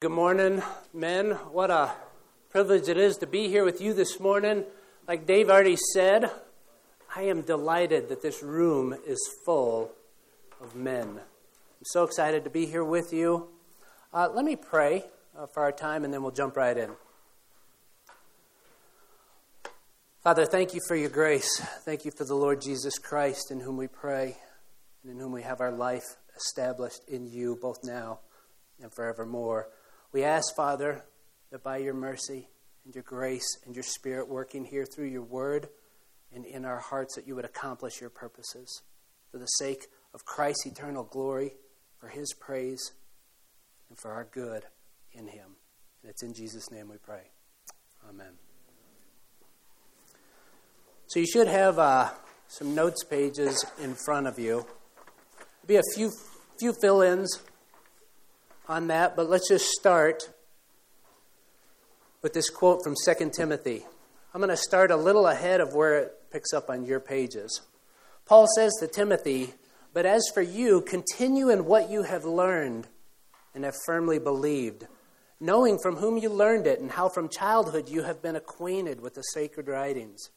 Good morning, men. What a privilege it is to be here with you this morning. Like Dave already said, I am delighted that this room is full of men. I'm so excited to be here with you. Uh, let me pray uh, for our time and then we'll jump right in. Father, thank you for your grace. Thank you for the Lord Jesus Christ, in whom we pray and in whom we have our life established in you, both now and forevermore. We ask, Father, that by your mercy and your grace and your Spirit working here through your word and in our hearts, that you would accomplish your purposes for the sake of Christ's eternal glory, for his praise, and for our good in him. And it's in Jesus' name we pray. Amen. So you should have uh, some notes pages in front of you. There'll be a few few fill-ins on that, but let's just start with this quote from 2 Timothy. I'm going to start a little ahead of where it picks up on your pages. Paul says to Timothy, But as for you, continue in what you have learned and have firmly believed, knowing from whom you learned it and how from childhood you have been acquainted with the sacred writings,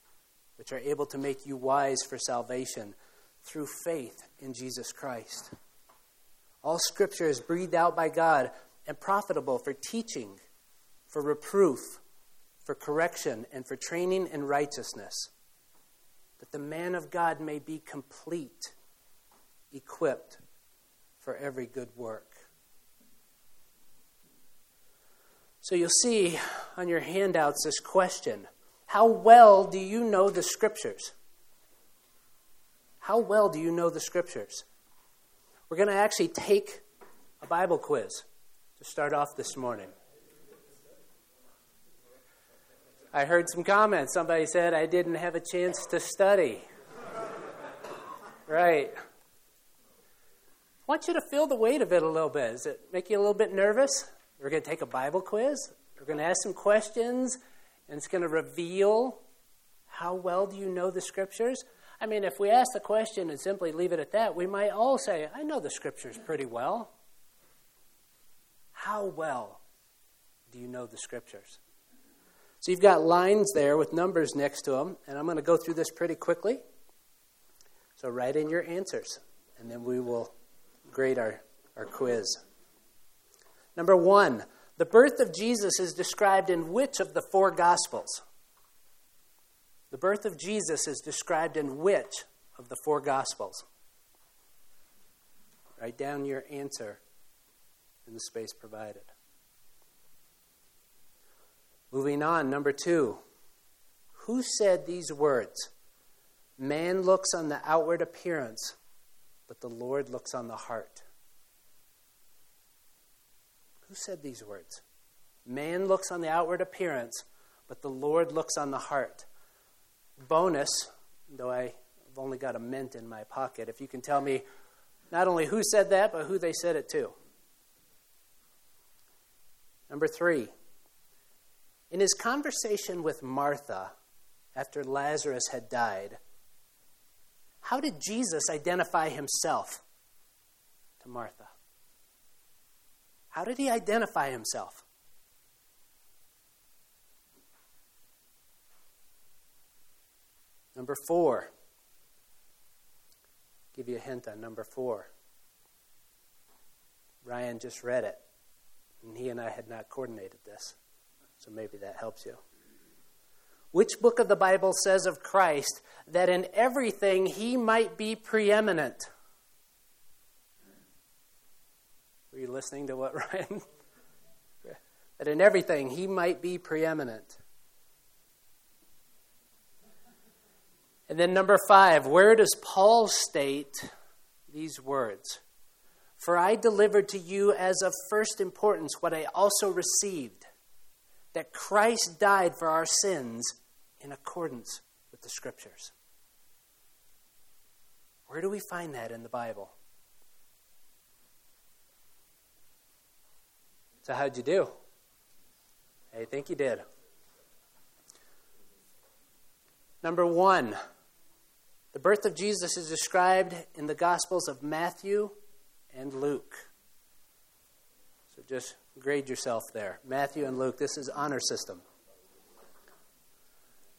which are able to make you wise for salvation through faith in Jesus Christ. All scripture is breathed out by God and profitable for teaching, for reproof, for correction, and for training in righteousness, that the man of God may be complete, equipped for every good work. So you'll see on your handouts this question How well do you know the scriptures? How well do you know the scriptures? We're going to actually take a Bible quiz to start off this morning. I heard some comments. Somebody said I didn't have a chance to study. right. I want you to feel the weight of it a little bit. Does it make you a little bit nervous? We're going to take a Bible quiz. We're going to ask some questions, and it's going to reveal how well do you know the scriptures. I mean, if we ask the question and simply leave it at that, we might all say, I know the scriptures pretty well. How well do you know the scriptures? So you've got lines there with numbers next to them, and I'm going to go through this pretty quickly. So write in your answers, and then we will grade our, our quiz. Number one, the birth of Jesus is described in which of the four Gospels? The birth of Jesus is described in which of the four Gospels? Write down your answer in the space provided. Moving on, number two. Who said these words? Man looks on the outward appearance, but the Lord looks on the heart. Who said these words? Man looks on the outward appearance, but the Lord looks on the heart bonus, though I've only got a mint in my pocket, if you can tell me not only who said that, but who they said it to. Number three, in his conversation with Martha after Lazarus had died, how did Jesus identify himself to Martha? How did he identify himself? Number four. Give you a hint on number four. Ryan just read it, and he and I had not coordinated this, so maybe that helps you. Which book of the Bible says of Christ that in everything he might be preeminent? Were you listening to what Ryan? that in everything he might be preeminent. And then, number five, where does Paul state these words? For I delivered to you as of first importance what I also received that Christ died for our sins in accordance with the Scriptures. Where do we find that in the Bible? So, how'd you do? I think you did. Number one, the birth of Jesus is described in the Gospels of Matthew and Luke. So just Grade yourself there. Matthew and Luke, this is honor system.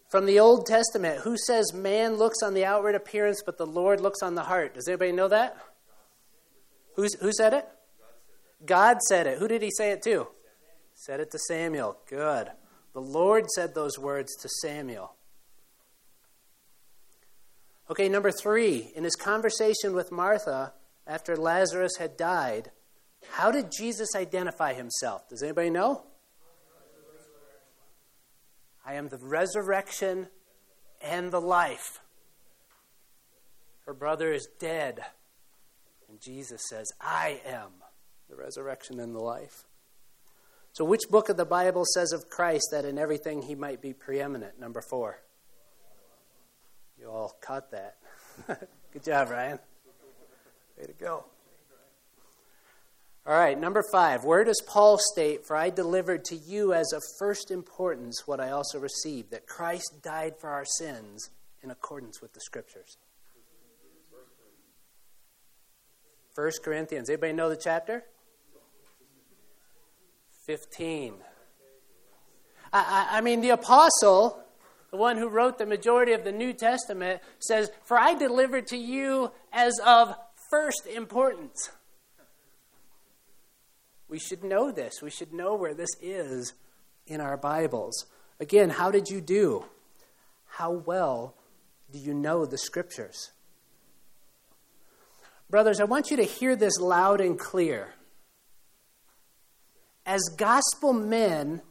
From the Old Testament, who says man looks on the outward appearance, but the Lord looks on the heart? Does anybody know that? Who's, who said it? God said it. Who did he say it to? Said it to Samuel. Good. The Lord said those words to Samuel. Okay, number three, in his conversation with Martha after Lazarus had died, how did Jesus identify himself? Does anybody know? I am the resurrection and the life. Her brother is dead. And Jesus says, I am the resurrection and the life. So, which book of the Bible says of Christ that in everything he might be preeminent? Number four. You all caught that. Good job, Ryan. Way to go. All right, number five. Where does Paul state, For I delivered to you as of first importance what I also received, that Christ died for our sins in accordance with the Scriptures? 1 Corinthians. Anybody know the chapter? 15. I, I, I mean, the apostle, the one who wrote the majority of the New Testament, says, For I delivered to you as of first importance. We should know this. We should know where this is in our Bibles. Again, how did you do? How well do you know the Scriptures? Brothers, I want you to hear this loud and clear. As gospel men,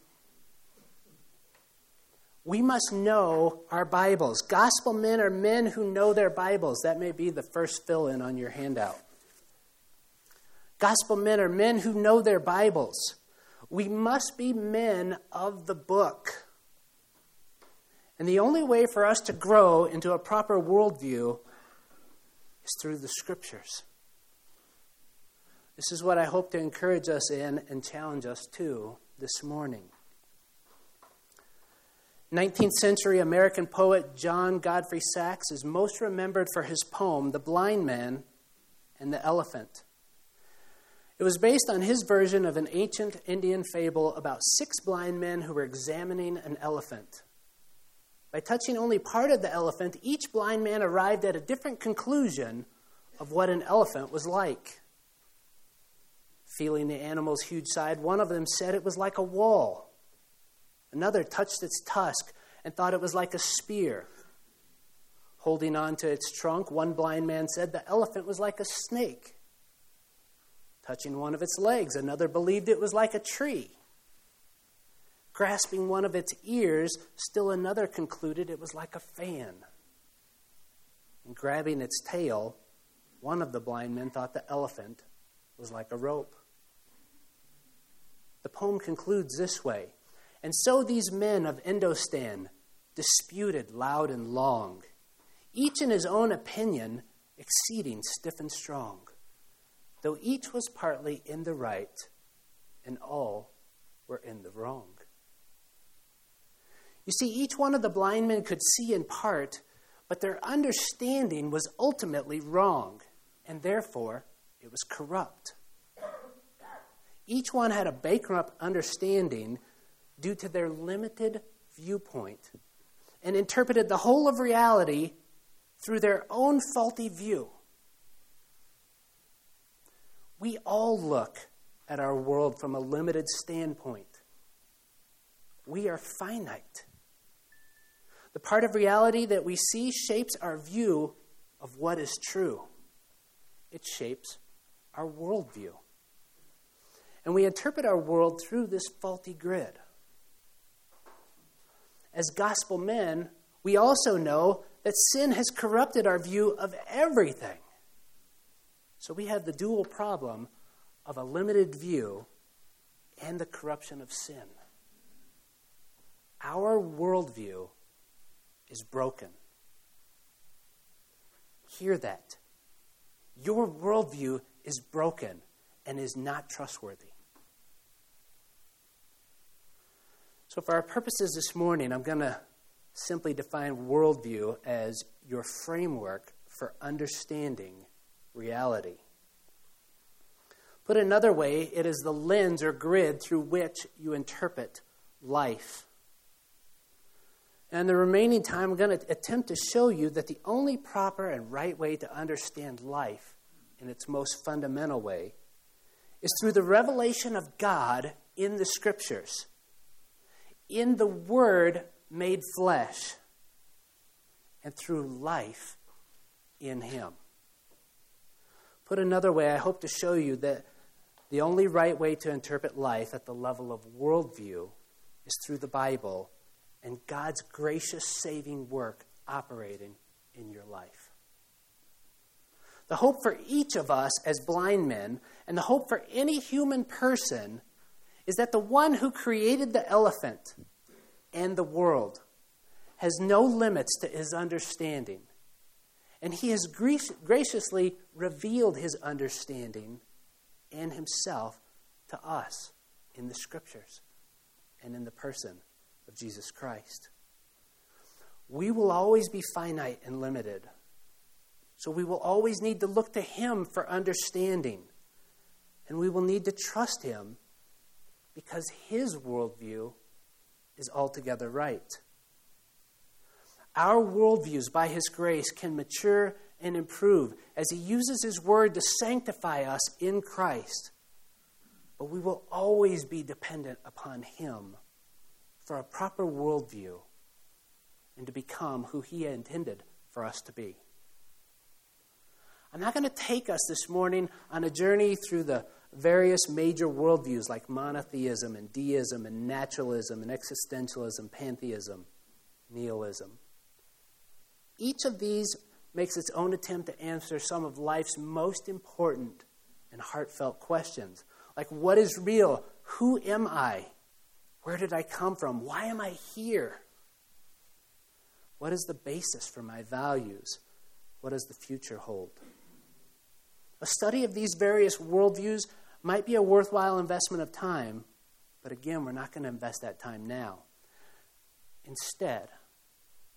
we must know our Bibles. Gospel men are men who know their Bibles. That may be the first fill in on your handout. Gospel men are men who know their Bibles. We must be men of the book. And the only way for us to grow into a proper worldview is through the Scriptures. This is what I hope to encourage us in and challenge us to this morning. 19th century American poet John Godfrey Saxe is most remembered for his poem, The Blind Man and the Elephant. It was based on his version of an ancient Indian fable about six blind men who were examining an elephant. By touching only part of the elephant, each blind man arrived at a different conclusion of what an elephant was like. Feeling the animal's huge side, one of them said it was like a wall. Another touched its tusk and thought it was like a spear. Holding on to its trunk, one blind man said the elephant was like a snake. Touching one of its legs, another believed it was like a tree. Grasping one of its ears, still another concluded it was like a fan. And grabbing its tail, one of the blind men thought the elephant was like a rope. The poem concludes this way And so these men of Indostan disputed loud and long, each in his own opinion exceeding stiff and strong, though each was partly in the right, and all were in the wrong. You see, each one of the blind men could see in part, but their understanding was ultimately wrong, and therefore it was corrupt. Each one had a bankrupt understanding due to their limited viewpoint and interpreted the whole of reality through their own faulty view. We all look at our world from a limited standpoint. We are finite. The part of reality that we see shapes our view of what is true, it shapes our worldview. And we interpret our world through this faulty grid. As gospel men, we also know that sin has corrupted our view of everything. So we have the dual problem of a limited view and the corruption of sin. Our worldview is broken. Hear that. Your worldview is broken and is not trustworthy. So, for our purposes this morning, I'm going to simply define worldview as your framework for understanding reality. Put another way, it is the lens or grid through which you interpret life. And the remaining time, I'm going to attempt to show you that the only proper and right way to understand life in its most fundamental way is through the revelation of God in the Scriptures, in the Word made flesh, and through life in Him. Put another way, I hope to show you that the only right way to interpret life at the level of worldview is through the Bible and God's gracious saving work operating in your life. The hope for each of us as blind men, and the hope for any human person, is that the one who created the elephant and the world has no limits to his understanding. And he has graciously revealed his understanding and himself to us in the scriptures and in the person of Jesus Christ. We will always be finite and limited. So we will always need to look to Him for understanding. And we will need to trust Him because His worldview is altogether right. Our worldviews, by His grace, can mature and improve as He uses His Word to sanctify us in Christ. But we will always be dependent upon Him for a proper worldview and to become who He intended for us to be. I'm not going to take us this morning on a journey through the various major worldviews like monotheism and deism and naturalism and existentialism, pantheism, nihilism. Each of these makes its own attempt to answer some of life's most important and heartfelt questions, like what is real? Who am I? Where did I come from? Why am I here? What is the basis for my values? What does the future hold? A study of these various worldviews might be a worthwhile investment of time, but again, we're not going to invest that time now. Instead,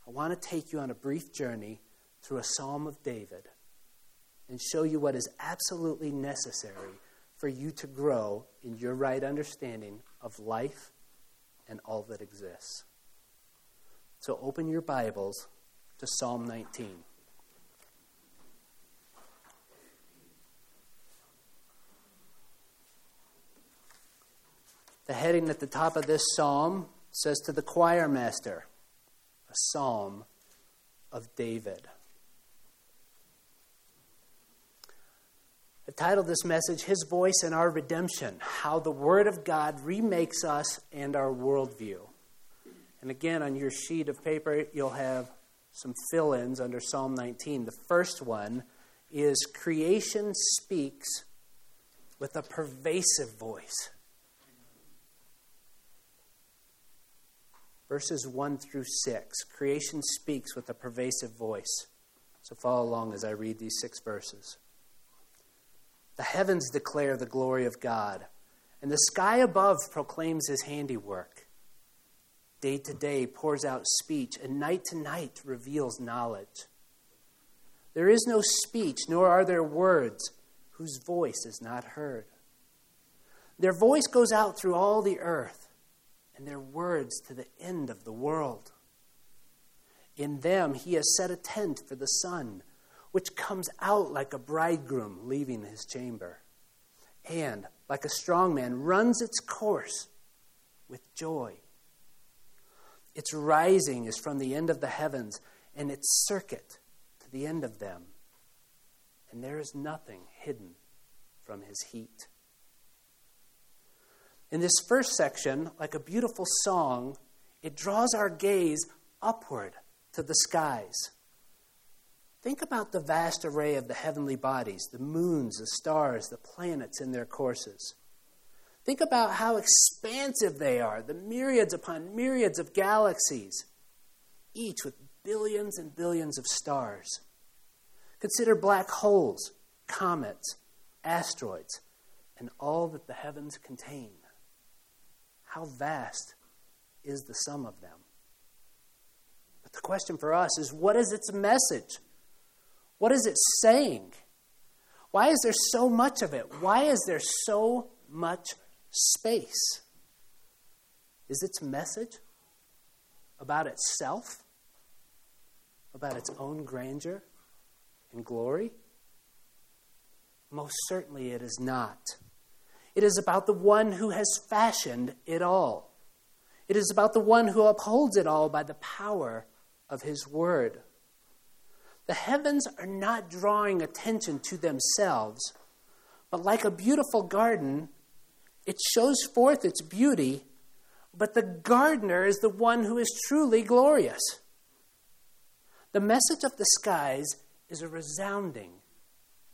I want to take you on a brief journey through a Psalm of David and show you what is absolutely necessary for you to grow in your right understanding of life and all that exists. So open your Bibles to Psalm 19. The heading at the top of this psalm says to the choir master, a psalm of David. I titled this message, His Voice and Our Redemption How the Word of God Remakes Us and Our Worldview. And again, on your sheet of paper, you'll have some fill ins under Psalm 19. The first one is Creation speaks with a pervasive voice. Verses 1 through 6. Creation speaks with a pervasive voice. So follow along as I read these six verses. The heavens declare the glory of God, and the sky above proclaims his handiwork. Day to day pours out speech, and night to night reveals knowledge. There is no speech, nor are there words whose voice is not heard. Their voice goes out through all the earth, and their words to the end of the world. In them he has set a tent for the sun which comes out like a bridegroom leaving his chamber, and, like a strong man, runs its course with joy. Its rising is from the end of the heavens, and its circuit to the end of them. And there is nothing hidden from his heat. In this first section, like a beautiful song, it draws our gaze upward to the skies. Think about the vast array of the heavenly bodies, the moons, the stars, the planets in their courses. Think about how expansive they are, the myriads upon myriads of galaxies, each with billions and billions of stars. Consider black holes, comets, asteroids, and all that the heavens contain. How vast is the sum of them? But the question for us is what is its message? What is it saying? Why is there so much of it? Why is there so much space? Is its message about itself? About its own grandeur and glory? Most certainly it is not. It is about the one who has fashioned it all. It is about the one who upholds it all by the power of his word. The heavens are not drawing attention to themselves, but like a beautiful garden, it shows forth its beauty, but the gardener is the one who is truly glorious. The message of the skies is a resounding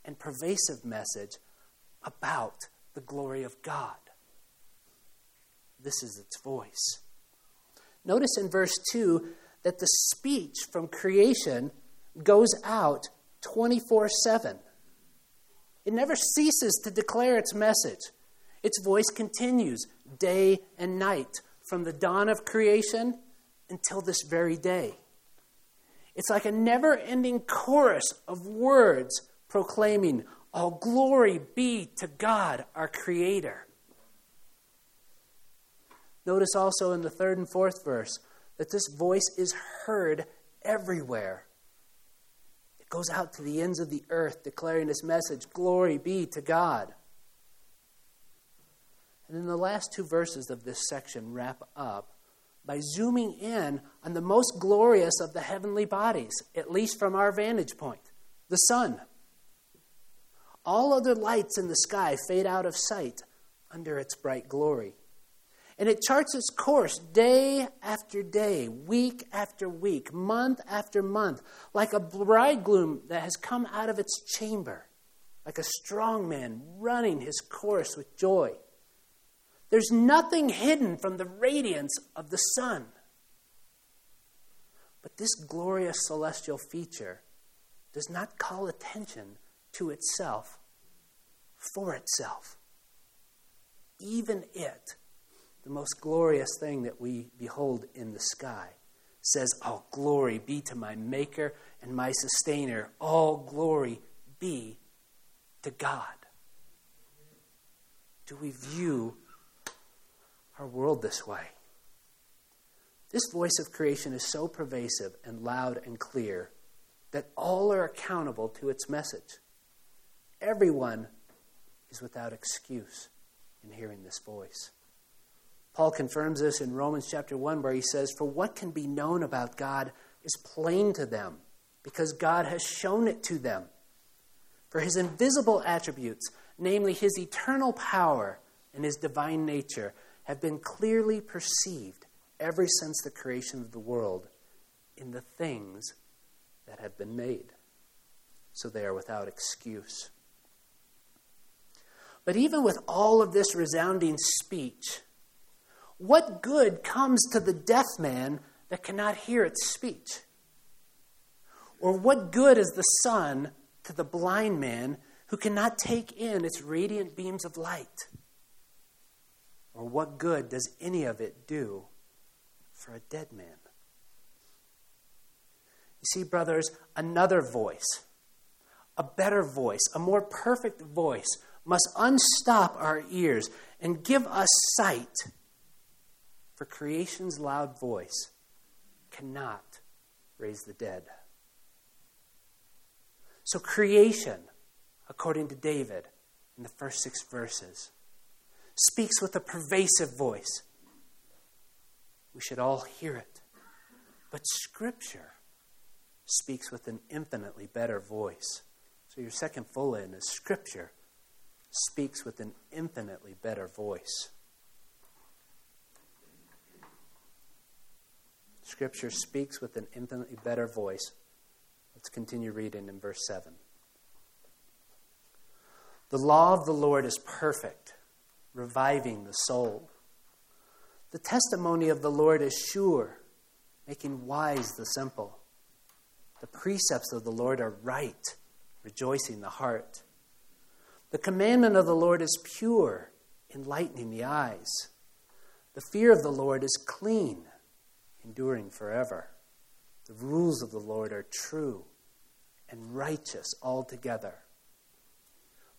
and pervasive message about the glory of God. This is its voice. Notice in verse 2 that the speech from creation goes out 24 7. It never ceases to declare its message. Its voice continues day and night from the dawn of creation until this very day. It's like a never ending chorus of words proclaiming, All glory be to God, our Creator. Notice also in the third and fourth verse that this voice is heard everywhere. It goes out to the ends of the earth declaring this message Glory be to God. And then the last two verses of this section wrap up by zooming in on the most glorious of the heavenly bodies, at least from our vantage point the sun. All other lights in the sky fade out of sight under its bright glory. And it charts its course day after day, week after week, month after month, like a bridegroom that has come out of its chamber, like a strong man running his course with joy. There's nothing hidden from the radiance of the sun. But this glorious celestial feature does not call attention to itself for itself. Even it the most glorious thing that we behold in the sky says, All glory be to my Maker and my Sustainer. All glory be to God. Do we view our world this way? This voice of creation is so pervasive and loud and clear that all are accountable to its message. Everyone is without excuse in hearing this voice. Paul confirms this in Romans chapter 1, where he says, For what can be known about God is plain to them, because God has shown it to them. For his invisible attributes, namely his eternal power and his divine nature, have been clearly perceived ever since the creation of the world in the things that have been made. So they are without excuse. But even with all of this resounding speech, what good comes to the deaf man that cannot hear its speech? Or what good is the sun to the blind man who cannot take in its radiant beams of light? Or what good does any of it do for a dead man? You see, brothers, another voice, a better voice, a more perfect voice must unstop our ears and give us sight for creation's loud voice cannot raise the dead. So, creation, according to David in the first six verses, speaks with a pervasive voice. We should all hear it. But Scripture speaks with an infinitely better voice. So, your second full in is Scripture speaks with an infinitely better voice. Scripture speaks with an infinitely better voice. Let's continue reading in verse 7. The law of the Lord is perfect, reviving the soul. The testimony of the Lord is sure, making wise the simple. The precepts of the Lord are right, rejoicing the heart. The commandment of the Lord is pure, enlightening the eyes. The fear of the Lord is clean enduring forever. The rules of the Lord are true and righteous altogether.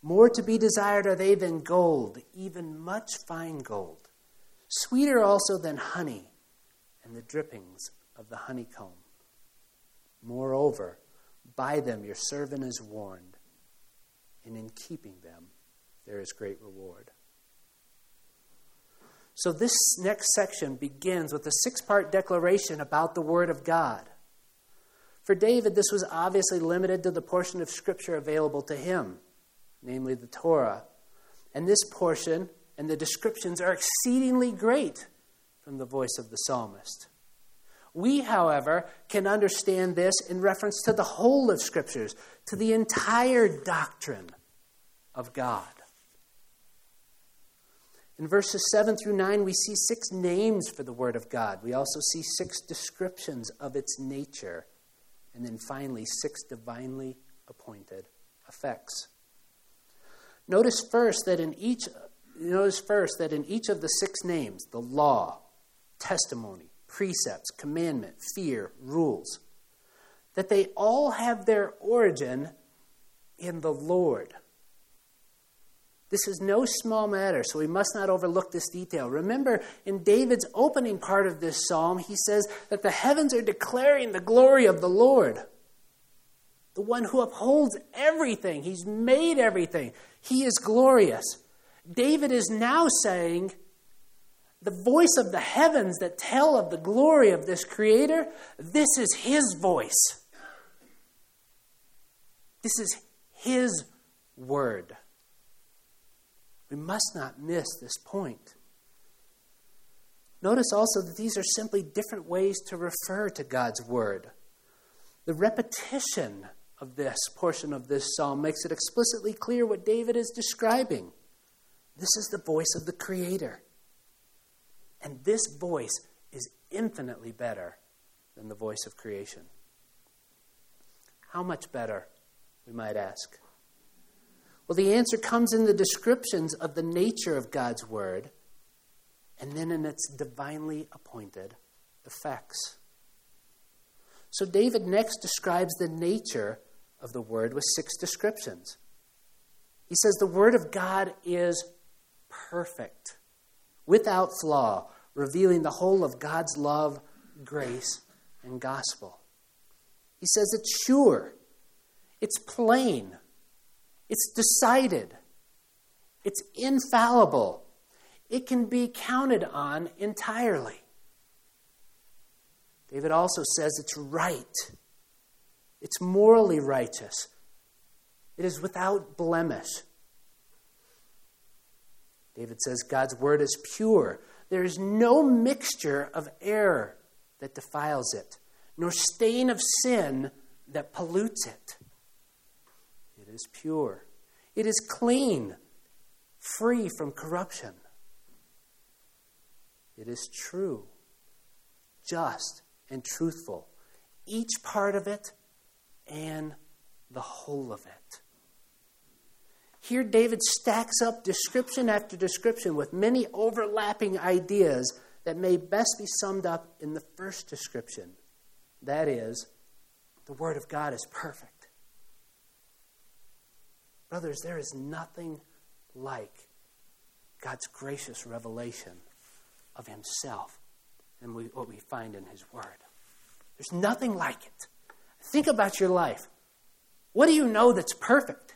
More to be desired are they than gold, even much fine gold. Sweeter also than honey and the drippings of the honeycomb. Moreover, by them your servant is warned, and in keeping them there is great reward. So, this next section begins with a six part declaration about the Word of God. For David, this was obviously limited to the portion of Scripture available to him, namely the Torah. And this portion and the descriptions are exceedingly great from the voice of the psalmist. We, however, can understand this in reference to the whole of Scriptures, to the entire doctrine of God. In verses 7 through 9, we see six names for the Word of God. We also see six descriptions of its nature. And then finally, six divinely appointed effects. Notice first that in each notice first that in each of the six names, the law, testimony, precepts, commandment, fear, rules, that they all have their origin in the Lord. This is no small matter, so we must not overlook this detail. Remember, in David's opening part of this psalm, he says that the heavens are declaring the glory of the Lord, the one who upholds everything. He's made everything. He is glorious. David is now saying, the voice of the heavens that tell of the glory of this Creator, this is His voice. This is His word. We must not miss this point. Notice also that these are simply different ways to refer to God's word. The repetition of this portion of this psalm makes it explicitly clear what David is describing. This is the voice of the Creator. And this voice is infinitely better than the voice of creation. How much better, we might ask? Well, the answer comes in the descriptions of the nature of God's Word and then in its divinely appointed effects. So, David next describes the nature of the Word with six descriptions. He says the Word of God is perfect, without flaw, revealing the whole of God's love, grace, and gospel. He says it's sure, it's plain, it's decided, it's infallible, it can be counted on entirely. David also says it's right, it's morally righteous, it is without blemish. David says God's word is pure. There is no mixture of error that defiles it, nor stain of sin that pollutes it. it is pure, it is clean, free from corruption. It is true, just, and truthful. Each part of it and the whole of it. Here, David stacks up description after description with many overlapping ideas that may best be summed up in the first description. That is, the Word of God is perfect. Brothers, there is nothing like God's gracious revelation of Himself and what we find in His Word. There's nothing like it. Think about your life. What do you know that's perfect?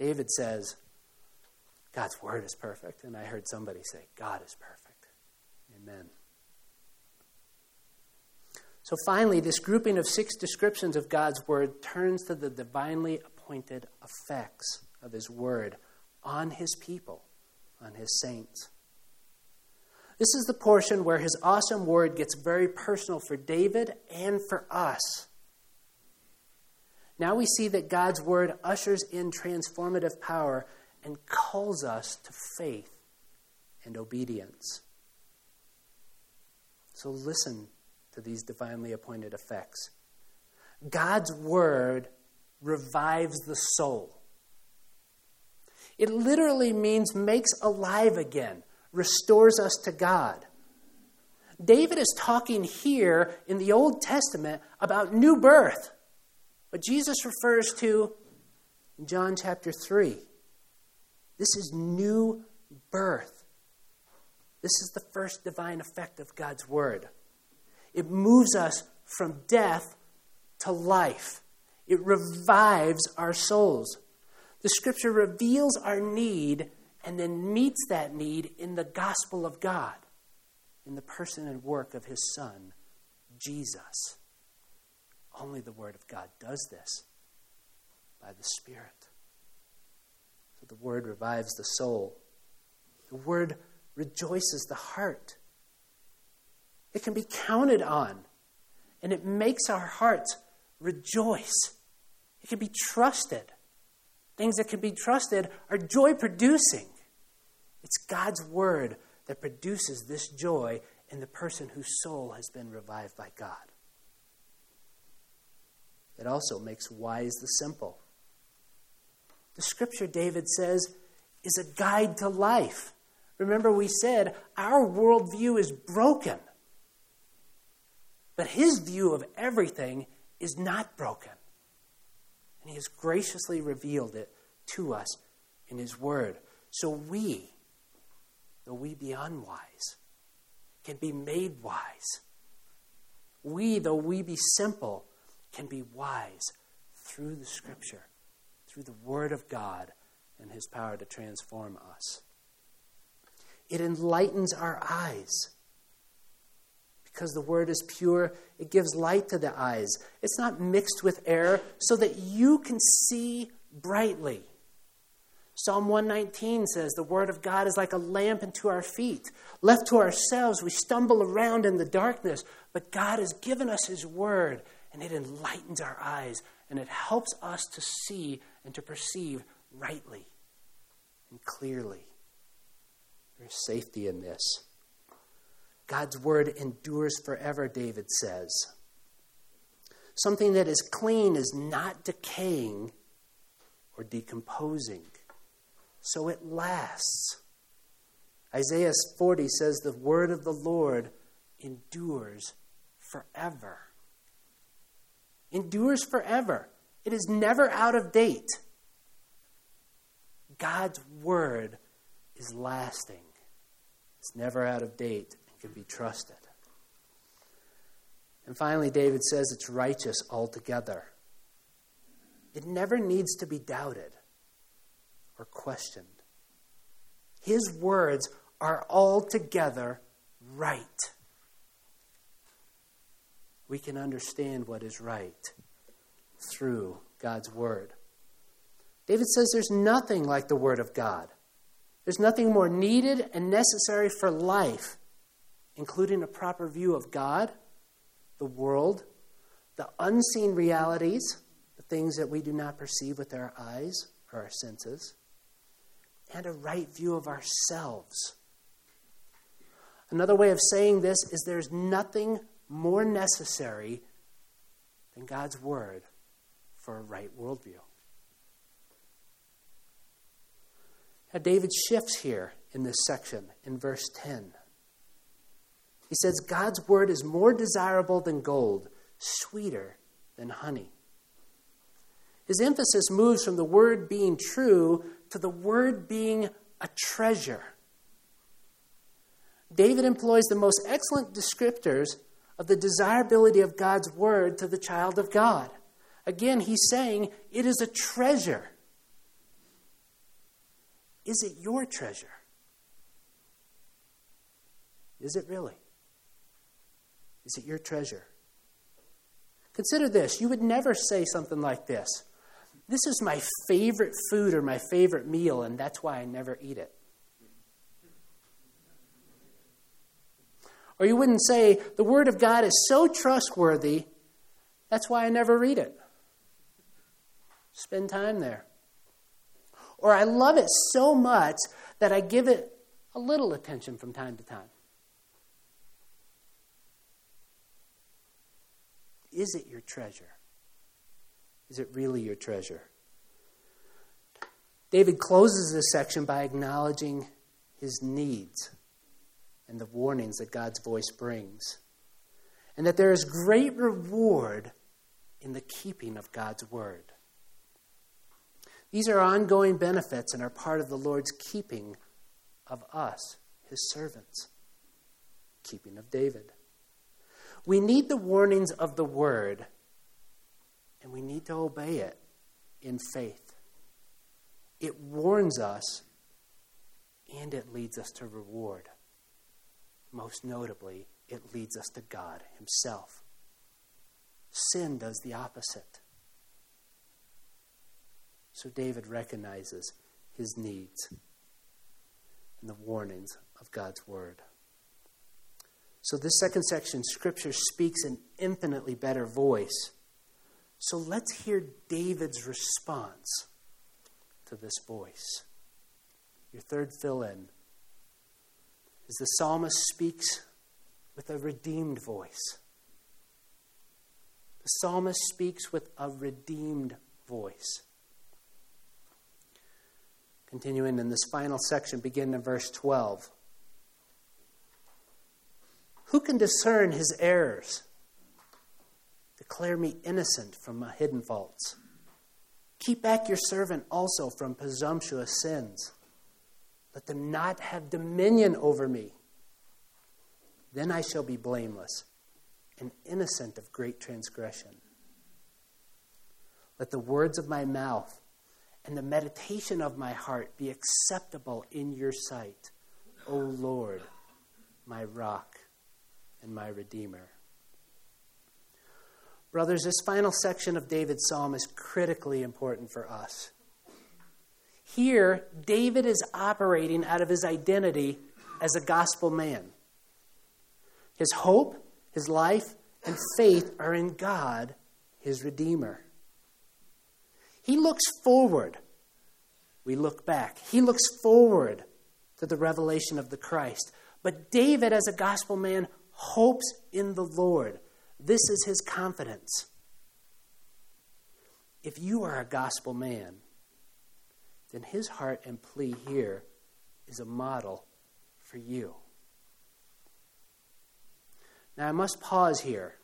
David says, God's Word is perfect. And I heard somebody say, God is perfect. Amen. So finally, this grouping of six descriptions of God's Word turns to the divinely appointed effects of His Word on His people, on His saints. This is the portion where His awesome Word gets very personal for David and for us. Now we see that God's Word ushers in transformative power and calls us to faith and obedience. So listen to these divinely appointed effects. God's word revives the soul. It literally means makes alive again, restores us to God. David is talking here in the Old Testament about new birth, but Jesus refers to in John chapter 3. This is new birth. This is the first divine effect of God's Word. It moves us from death to life, it revives our souls. The Scripture reveals our need and then meets that need in the gospel of God, in the person and work of His Son, Jesus. Only the Word of God does this by the Spirit. So the Word revives the soul. The Word rejoices the heart. It can be counted on, and it makes our hearts rejoice. It can be trusted. Things that can be trusted are joy producing. It's God's Word that produces this joy in the person whose soul has been revived by God. It also makes wise the simple. The scripture, David says, is a guide to life. Remember, we said our worldview is broken. But his view of everything is not broken. And he has graciously revealed it to us in his word. So we, though we be unwise, can be made wise. We, though we be simple, can be wise through the scripture, through the word of God and his power to transform us. It enlightens our eyes. Because the word is pure, it gives light to the eyes. It's not mixed with error so that you can see brightly. Psalm 119 says, The word of God is like a lamp unto our feet. Left to ourselves, we stumble around in the darkness, but God has given us his word, and it enlightens our eyes, and it helps us to see and to perceive rightly and clearly. There's safety in this. God's word endures forever, David says. Something that is clean is not decaying or decomposing, so it lasts. Isaiah 40 says, The word of the Lord endures forever. Endures forever. It is never out of date. God's word is lasting. It's never out of date and can be trusted. And finally, David says it's righteous altogether. It never needs to be doubted or questioned. His words are altogether right. We can understand what is right through God's word. David says there's nothing like the word of God. There's nothing more needed and necessary for life, including a proper view of God, the world, the unseen realities, the things that we do not perceive with our eyes or our senses, and a right view of ourselves. Another way of saying this is there's nothing more necessary than God's Word for a right worldview. Now, David shifts here in this section in verse 10. He says, God's word is more desirable than gold, sweeter than honey. His emphasis moves from the word being true to the word being a treasure. David employs the most excellent descriptors of the desirability of God's word to the child of God. Again, he's saying it is a treasure. Is it your treasure? Is it really? Is it your treasure? Consider this. You would never say something like this This is my favorite food or my favorite meal, and that's why I never eat it. Or you wouldn't say, The Word of God is so trustworthy, that's why I never read it. Spend time there. Or I love it so much that I give it a little attention from time to time. Is it your treasure? Is it really your treasure? David closes this section by acknowledging his needs and the warnings that God's voice brings, and that there is great reward in the keeping of God's word. These are ongoing benefits and are part of the Lord's keeping of us, his servants, keeping of David. We need the warnings of the word, and we need to obey it in faith. It warns us, and it leads us to reward. Most notably, it leads us to God Himself. Sin does the opposite. So David recognizes his needs and the warnings of God's Word. So, this second section, Scripture speaks an infinitely better voice. So, let's hear David's response to this voice. Your third fill in is the psalmist speaks with a redeemed voice. The psalmist speaks with a redeemed voice. Continuing in this final section, beginning in verse 12. Who can discern his errors? Declare me innocent from my hidden faults. Keep back your servant also from presumptuous sins. Let them not have dominion over me. Then I shall be blameless and innocent of great transgression. Let the words of my mouth and the meditation of my heart be acceptable in your sight, O Lord, my rock and my redeemer. Brothers, this final section of David's psalm is critically important for us. Here, David is operating out of his identity as a gospel man. His hope, his life, and faith are in God, his Redeemer. He looks forward. We look back. He looks forward to the revelation of the Christ. But David, as a gospel man, hopes in the Lord. This is his confidence. If you are a gospel man, then his heart and plea here is a model for you. Now, I must pause here.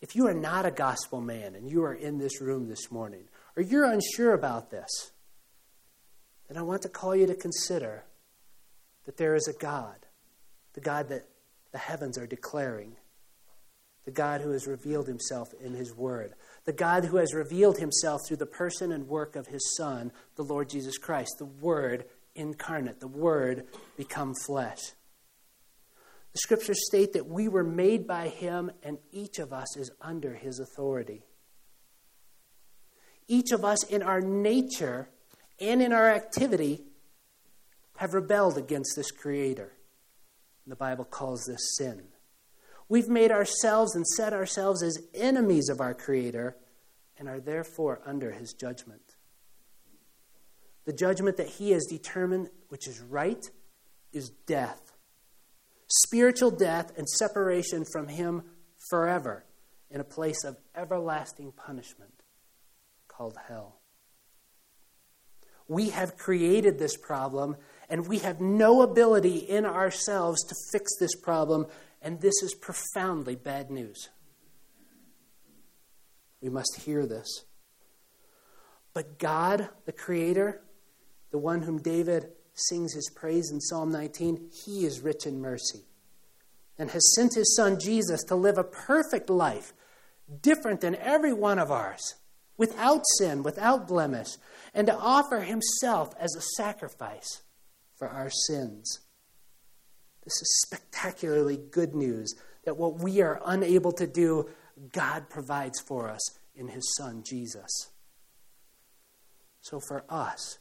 If you are not a gospel man and you are in this room this morning, or you're unsure about this, then I want to call you to consider that there is a God, the God that the heavens are declaring, the God who has revealed himself in his word, the God who has revealed himself through the person and work of his Son, the Lord Jesus Christ, the Word incarnate, the Word become flesh. The scriptures state that we were made by him, and each of us is under his authority. Each of us, in our nature and in our activity, have rebelled against this Creator. The Bible calls this sin. We've made ourselves and set ourselves as enemies of our Creator and are therefore under his judgment. The judgment that he has determined, which is right, is death spiritual death and separation from Him forever in a place of everlasting punishment called hell. We have created this problem, and we have no ability in ourselves to fix this problem, and this is profoundly bad news. We must hear this. But God, the Creator, the one whom David sings his praise in Psalm 19, he is rich in mercy and has sent his son Jesus to live a perfect life, different than every one of ours, without sin, without blemish, and to offer himself as a sacrifice for our sins. This is spectacularly good news that what we are unable to do, God provides for us in his son Jesus. So for us,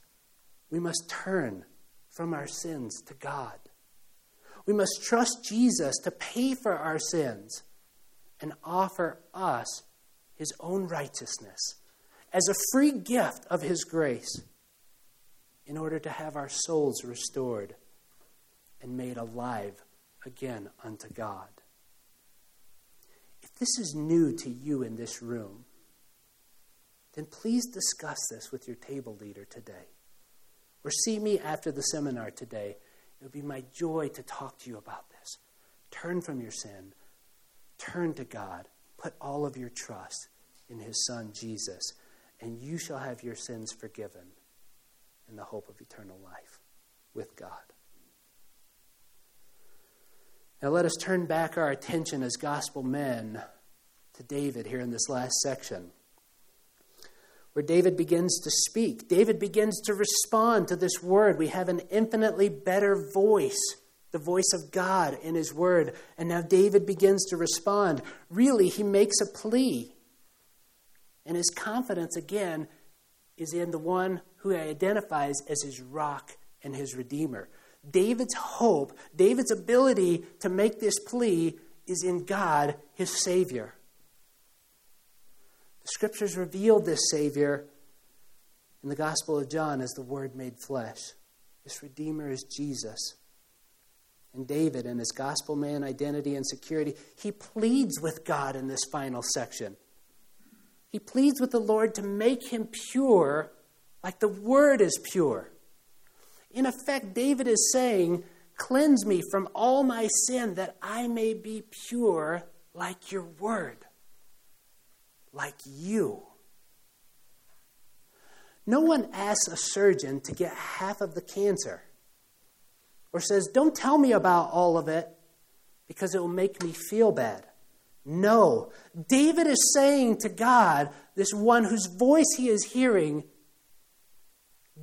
we must turn from our sins to God. We must trust Jesus to pay for our sins and offer us his own righteousness as a free gift of his grace in order to have our souls restored and made alive again unto God. If this is new to you in this room, then please discuss this with your table leader today. Or see me after the seminar today it would be my joy to talk to you about this. Turn from your sin, turn to God, put all of your trust in His Son, Jesus, and you shall have your sins forgiven in the hope of eternal life with God. Now let us turn back our attention as gospel men to David here in this last section, where David begins to speak. David begins to respond to this word. We have an infinitely better voice, the voice of God in his word. And now David begins to respond. Really, he makes a plea. And his confidence, again, is in the one who he identifies as his rock and his redeemer. David's hope, David's ability to make this plea is in God, his Savior. The scriptures reveal this Savior in the Gospel of John as the Word made flesh. This Redeemer is Jesus. And David, in his gospel man identity and security, he pleads with God in this final section. He pleads with the Lord to make him pure like the Word is pure. In effect, David is saying, Cleanse me from all my sin that I may be pure like your Word, like you. No one asks a surgeon to get half of the cancer or says, Don't tell me about all of it because it will make me feel bad. No. David is saying to God, this one whose voice he is hearing,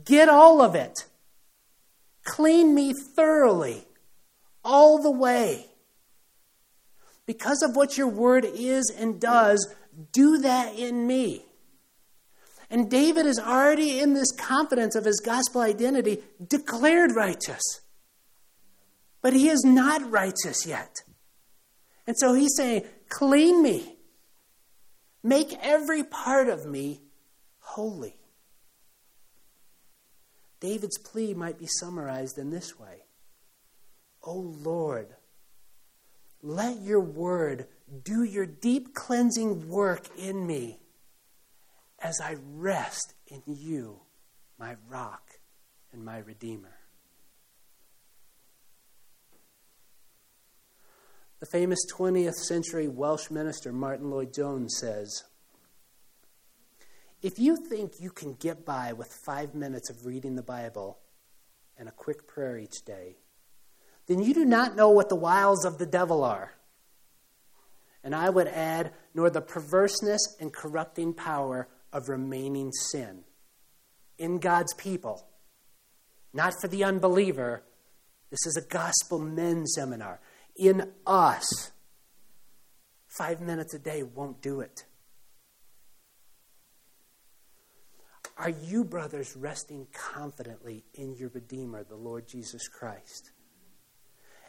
get all of it. Clean me thoroughly, all the way. Because of what your word is and does, do that in me. And David is already in this confidence of his gospel identity, declared righteous. But he is not righteous yet. And so he's saying, Clean me. Make every part of me holy. David's plea might be summarized in this way O Lord, let your word do your deep cleansing work in me as I rest in you, my rock and my redeemer. The famous 20th century Welsh minister Martyn Lloyd-Jones says If you think you can get by with five minutes of reading the Bible and a quick prayer each day, then you do not know what the wiles of the devil are. And I would add, nor the perverseness and corrupting power of remaining sin in God's people. Not for the unbeliever. This is a gospel men seminar in us. Five minutes a day won't do it. Are you, brothers, resting confidently in your Redeemer, the Lord Jesus Christ?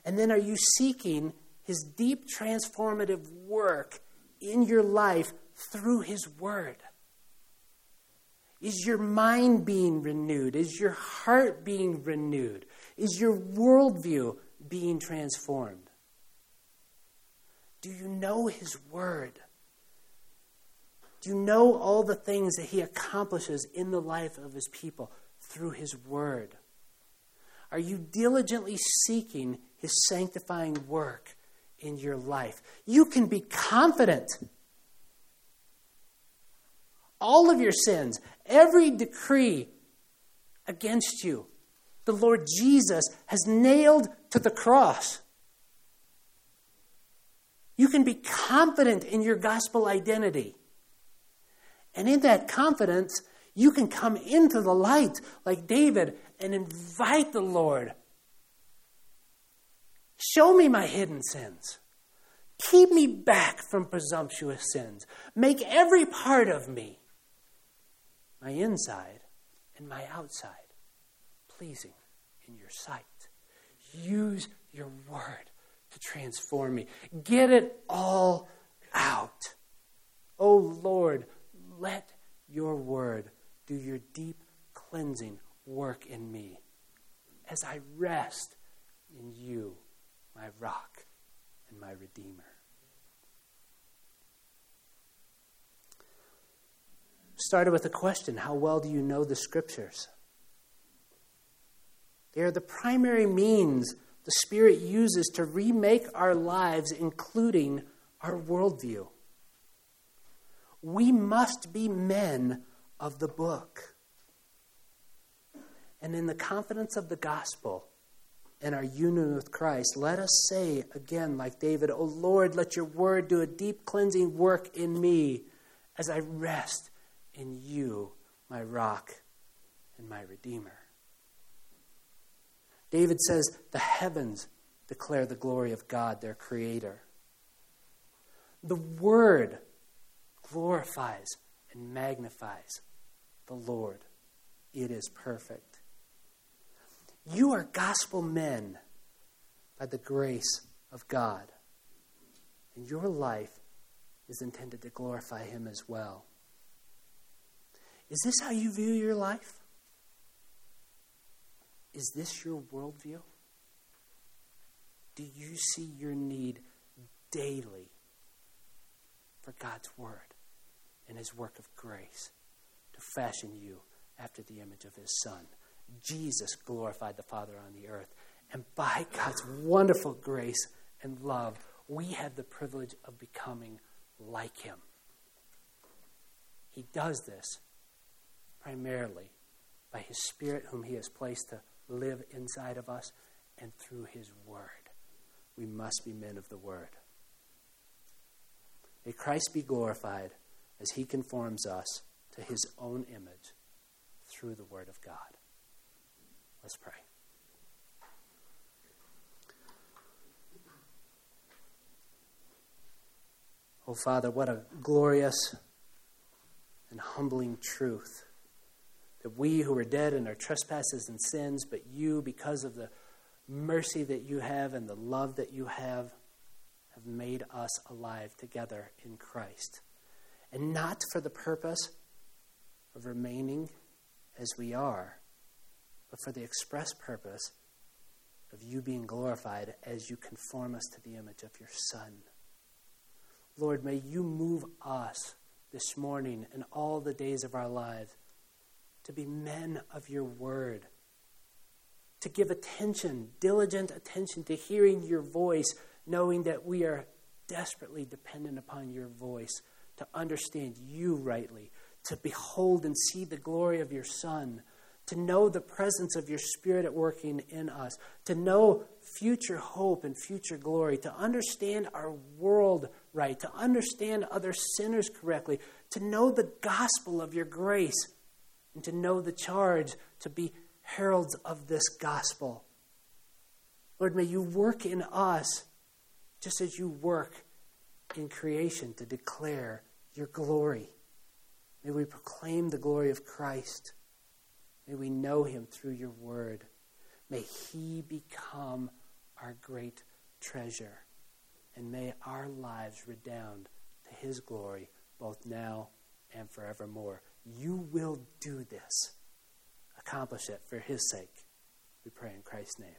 And then are you seeking his deep transformative work in your life through his word? Is your mind being renewed? Is your heart being renewed? Is your worldview being transformed? Do you know His Word? Do you know all the things that He accomplishes in the life of His people through His Word? Are you diligently seeking His sanctifying work in your life? You can be confident. All of your sins, every decree against you, the Lord Jesus has nailed to the cross. You can be confident in your gospel identity. And in that confidence, you can come into the light like David and invite the Lord. Show me my hidden sins. Keep me back from presumptuous sins. Make every part of me, my inside and my outside, pleasing in your sight. Use your word to transform me. Get it all out. Oh Lord, let your word do your deep cleansing work in me as I rest in you, my rock and my redeemer. Started with a question How well do you know the scriptures? They are the primary means the Spirit uses to remake our lives, including our worldview. We must be men of the book. And in the confidence of the gospel and our union with Christ, let us say again, like David, O Lord, let your word do a deep cleansing work in me as I rest in you, my rock and my redeemer. David says, The heavens declare the glory of God, their creator. The word glorifies and magnifies the Lord. It is perfect. You are gospel men by the grace of God. And your life is intended to glorify Him as well. Is this how you view your life? Is this your worldview? Do you see your need daily for God's Word and His work of grace to fashion you after the image of His Son? Jesus glorified the Father on the earth. And by God's wonderful grace and love, we have the privilege of becoming like Him. He does this primarily by His Spirit, whom He has placed to live inside of us, and through His Word. We must be men of the Word. May Christ be glorified as He conforms us to His own image through the Word of God. Let's pray. Oh, Father, what a glorious and humbling truth that we who are dead in our trespasses and sins, but you, because of the mercy that you have and the love that you have, have made us alive together in Christ. And not for the purpose of remaining as we are, but for the express purpose of you being glorified as you conform us to the image of your Son. Lord, may you move us this morning and all the days of our lives to be men of your word, to give attention, diligent attention to hearing your voice, knowing that we are desperately dependent upon your voice to understand you rightly, to behold and see the glory of your Son, to know the presence of your Spirit at working in us, to know future hope and future glory, to understand our world right, to understand other sinners correctly, to know the gospel of your grace and to know the charge to be heralds of this gospel. Lord, may you work in us just as you work in creation to declare your glory. May we proclaim the glory of Christ. May we know him through your word. May he become our great treasure. And may our lives redound to his glory both now and forevermore. You will do this. Accomplish it for his sake. We pray in Christ's name.